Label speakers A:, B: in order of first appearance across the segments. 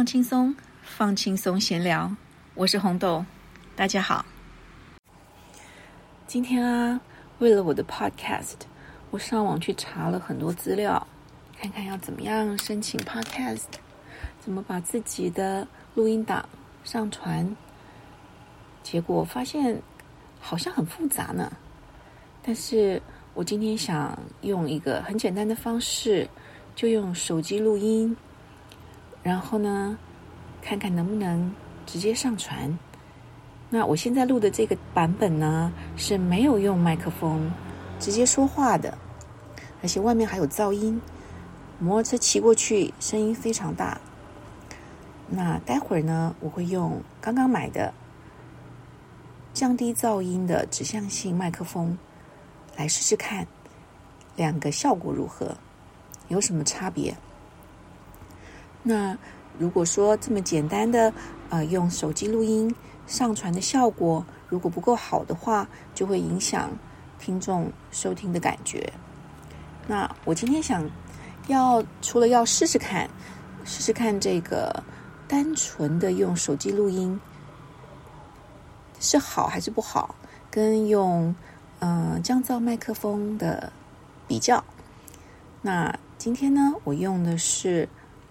A: 放轻松，放轻松闲聊。我是红豆，大家好。今天啊，为了我的 Podcast，我上网去查了很多资料，看看要怎么样申请 Podcast，怎么把自己的录音档上传。结果发现好像很复杂呢。但是我今天想用一个很简单的方式，就用手机录音。然后呢，看看能不能直接上传。那我现在录的这个版本呢，是没有用麦克风，直接说话的，而且外面还有噪音，摩托车骑过去声音非常大。那待会儿呢，我会用刚刚买的降低噪音的指向性麦克风来试试看，两个效果如何，有什么差别？那如果说这么简单的呃用手机录音上传的效果如果不够好的话，就会影响听众收听的感觉。那我今天想要除了要试试看，试试看这个单纯的用手机录音是好还是不好，跟用嗯降噪麦克风的比较。那今天呢，我用的是。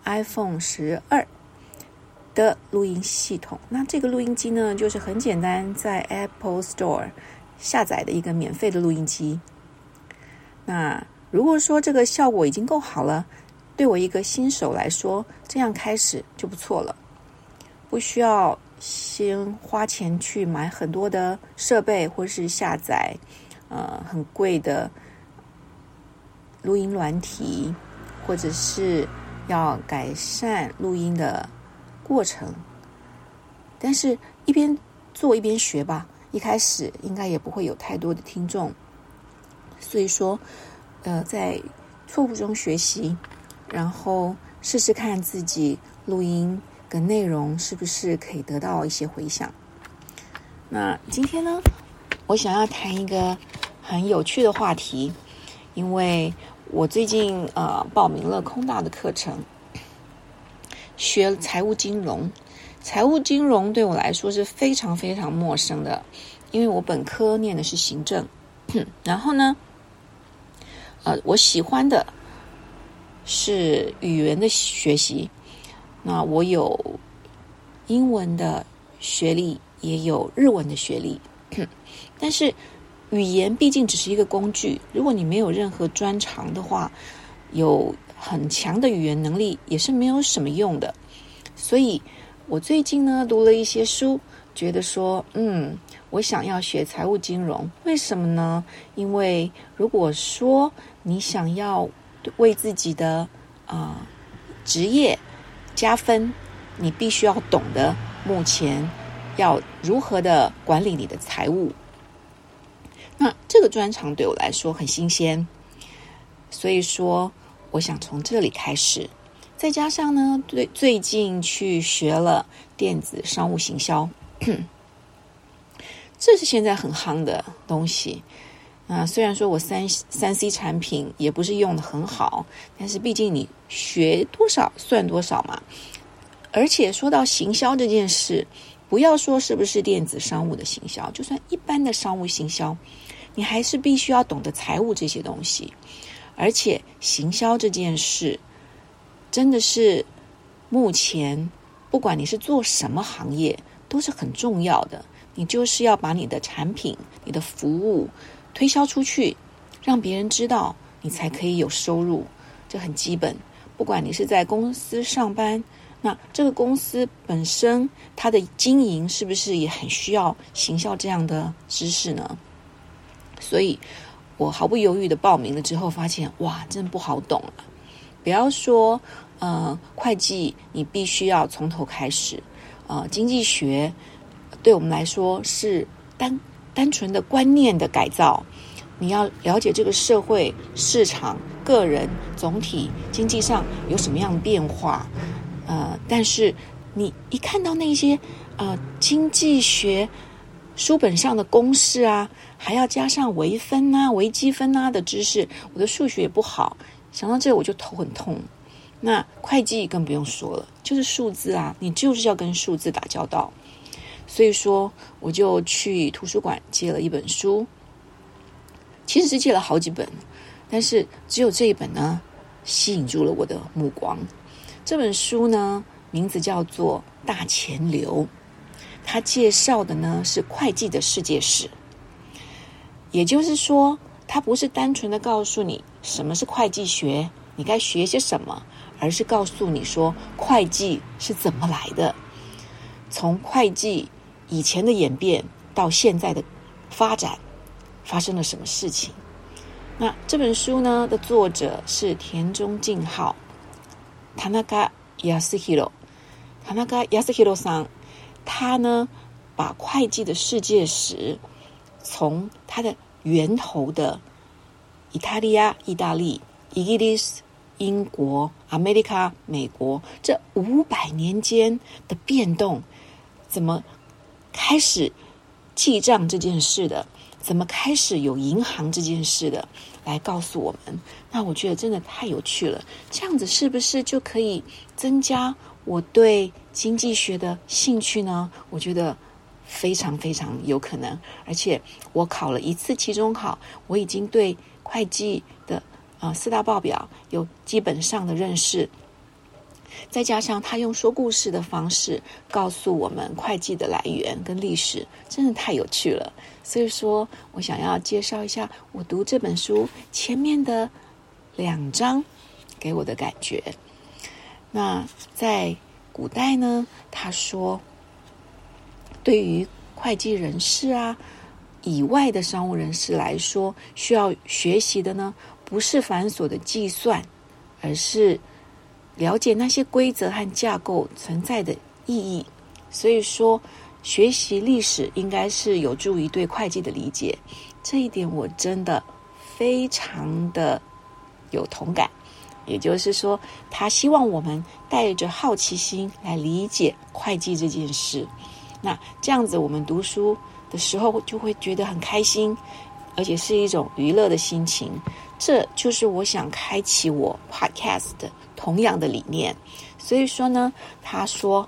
A: iPhone 十二的录音系统，那这个录音机呢，就是很简单，在 Apple Store 下载的一个免费的录音机。那如果说这个效果已经够好了，对我一个新手来说，这样开始就不错了，不需要先花钱去买很多的设备，或是下载呃很贵的录音软体，或者是。要改善录音的过程，但是一边做一边学吧。一开始应该也不会有太多的听众，所以说，呃，在错误中学习，然后试试看自己录音的内容是不是可以得到一些回响。那今天呢，我想要谈一个很有趣的话题，因为。我最近呃报名了空大的课程，学财务金融。财务金融对我来说是非常非常陌生的，因为我本科念的是行政。然后呢，呃，我喜欢的是语言的学习。那我有英文的学历，也有日文的学历，但是。语言毕竟只是一个工具，如果你没有任何专长的话，有很强的语言能力也是没有什么用的。所以，我最近呢读了一些书，觉得说，嗯，我想要学财务金融。为什么呢？因为如果说你想要为自己的啊职业加分，你必须要懂得目前要如何的管理你的财务。那这个专长对我来说很新鲜，所以说我想从这里开始，再加上呢，最最近去学了电子商务行销，这是现在很夯的东西。啊，虽然说我三三 C 产品也不是用的很好，但是毕竟你学多少算多少嘛。而且说到行销这件事，不要说是不是电子商务的行销，就算一般的商务行销。你还是必须要懂得财务这些东西，而且行销这件事真的是目前不管你是做什么行业都是很重要的。你就是要把你的产品、你的服务推销出去，让别人知道，你才可以有收入。这很基本。不管你是在公司上班，那这个公司本身它的经营是不是也很需要行销这样的知识呢？所以，我毫不犹豫的报名了之后，发现哇，真不好懂啊！不要说呃，会计你必须要从头开始，呃，经济学对我们来说是单单纯的观念的改造。你要了解这个社会、市场、个人总体经济上有什么样的变化，呃，但是你一看到那些呃经济学。书本上的公式啊，还要加上微分啊、微积分啊的知识，我的数学也不好，想到这我就头很痛。那会计更不用说了，就是数字啊，你就是要跟数字打交道。所以说，我就去图书馆借了一本书，其实是借了好几本，但是只有这一本呢，吸引住了我的目光。这本书呢，名字叫做《大钱流》，他介绍的呢是会计的世界史。也就是说，他不是单纯的告诉你什么是会计学，你该学些什么，而是告诉你说会计是怎么来的，从会计。以前的演变到现在的发展，发生了什么事情？那这本书呢的作者是田中静浩，Tanaka Yasuhiro，Tanaka Yasuhiro 桑，他呢把会计的世界史从它的源头的意大利亚、意大利、English、英国、America、美国这五百年间的变动，怎么？开始记账这件事的，怎么开始有银行这件事的，来告诉我们。那我觉得真的太有趣了。这样子是不是就可以增加我对经济学的兴趣呢？我觉得非常非常有可能。而且我考了一次期中考，我已经对会计的啊四大报表有基本上的认识。再加上他用说故事的方式告诉我们会计的来源跟历史，真的太有趣了。所以说我想要介绍一下我读这本书前面的两章给我的感觉。那在古代呢，他说，对于会计人士啊以外的商务人士来说，需要学习的呢，不是繁琐的计算，而是。了解那些规则和架构存在的意义，所以说学习历史应该是有助于对会计的理解。这一点我真的非常的有同感。也就是说，他希望我们带着好奇心来理解会计这件事。那这样子，我们读书的时候就会觉得很开心，而且是一种娱乐的心情。这就是我想开启我 Podcast。同样的理念，所以说呢，他说：“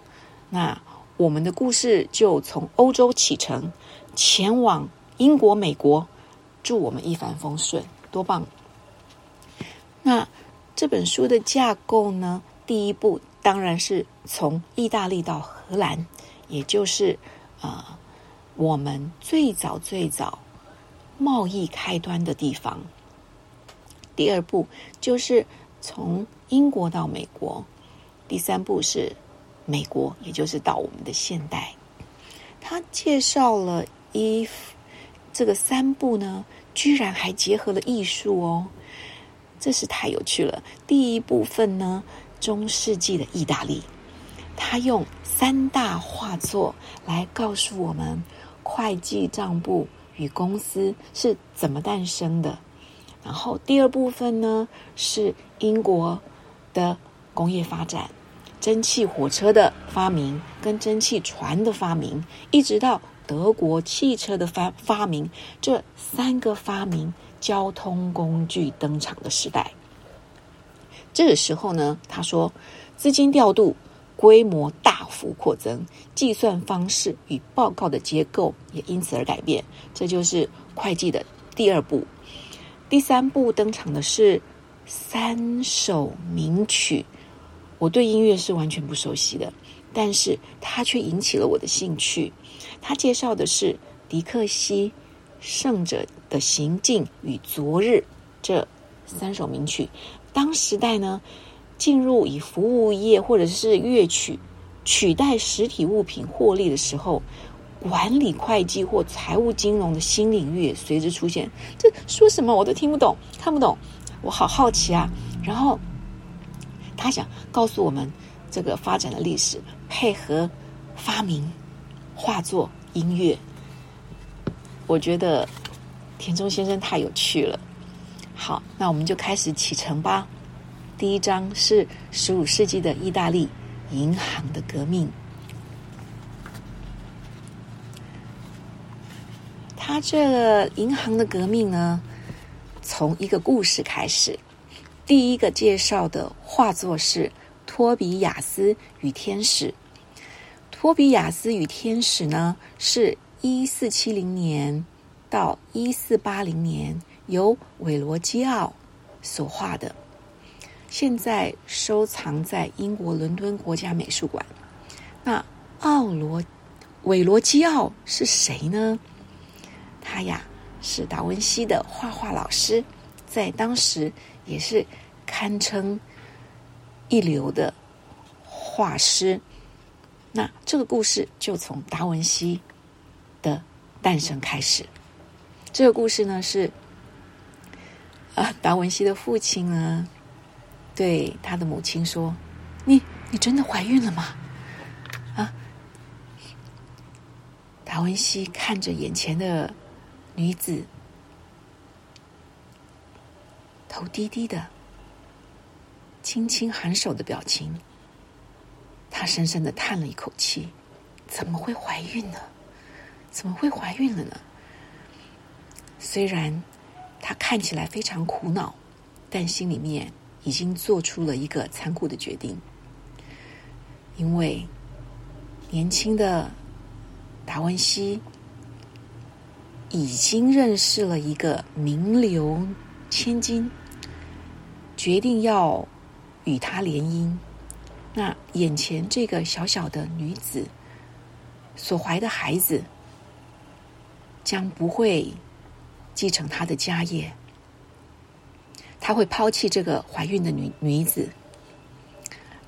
A: 那我们的故事就从欧洲启程，前往英国、美国，祝我们一帆风顺，多棒！”那这本书的架构呢？第一步当然是从意大利到荷兰，也就是啊，我们最早最早贸易开端的地方。第二步就是从。英国到美国，第三步是美国，也就是到我们的现代。他介绍了一这个三步呢，居然还结合了艺术哦，这是太有趣了。第一部分呢，中世纪的意大利，他用三大画作来告诉我们会计账簿与公司是怎么诞生的。然后第二部分呢，是英国。的工业发展，蒸汽火车的发明跟蒸汽船的发明，一直到德国汽车的发发明，这三个发明交通工具登场的时代。这个时候呢，他说，资金调度规模大幅扩增，计算方式与报告的结构也因此而改变。这就是会计的第二步。第三步登场的是。三首名曲，我对音乐是完全不熟悉的，但是它却引起了我的兴趣。他介绍的是迪克西《圣者的行径与昨日》这三首名曲。当时代呢进入以服务业或者是乐曲取代实体物品获利的时候，管理会计或财务金融的新领域也随之出现。这说什么我都听不懂，看不懂。我好好奇啊！然后他想告诉我们这个发展的历史，配合发明、画作、音乐。我觉得田中先生太有趣了。好，那我们就开始启程吧。第一章是十五世纪的意大利银行的革命。他这个银行的革命呢？从一个故事开始，第一个介绍的画作是《托比亚斯与天使》。《托比亚斯与天使》呢，是一四七零年到一四八零年由韦罗基奥所画的，现在收藏在英国伦敦国家美术馆。那奥罗韦罗基奥是谁呢？他呀是达文西的画画老师，在当时也是堪称一流的画师。那这个故事就从达文西诞生开始。这个故事呢是啊，达文西的父亲呢对他的母亲说：“你你真的怀孕了吗？”啊，达文西看着眼前的。女子头低低的，轻轻颔首的表情。他深深的叹了一口气：“怎么会怀孕呢？怎么会怀孕了呢？”虽然她看起来非常苦恼，但心里面已经做出了一个残酷的决定，因为年轻的达文西。已经认识了一个名流千金，决定要与他联姻。那眼前这个小小的女子所怀的孩子，将不会继承他的家业。他会抛弃这个怀孕的女女子，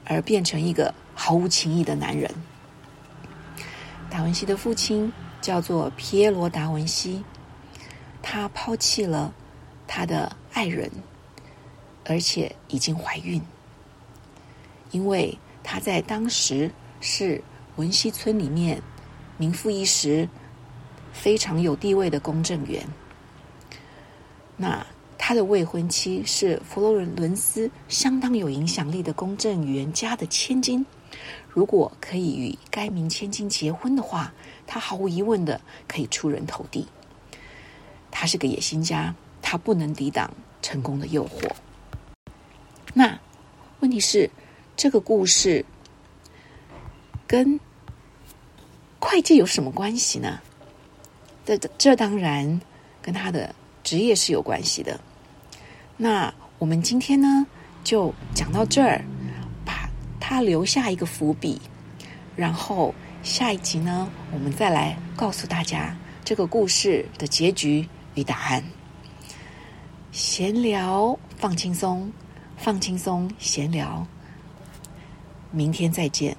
A: 而变成一个毫无情义的男人。达文西的父亲。叫做皮耶罗·达文西，他抛弃了他的爱人，而且已经怀孕，因为他在当时是文西村里面名副一实、非常有地位的公证员。那他的未婚妻是佛罗伦斯相当有影响力的公证员家的千金。如果可以与该名千金结婚的话，他毫无疑问的可以出人头地。他是个野心家，他不能抵挡成功的诱惑。那问题是，这个故事跟会计有什么关系呢？这这当然跟他的职业是有关系的。那我们今天呢，就讲到这儿。把他留下一个伏笔，然后下一集呢，我们再来告诉大家这个故事的结局与答案。闲聊，放轻松，放轻松，闲聊。明天再见。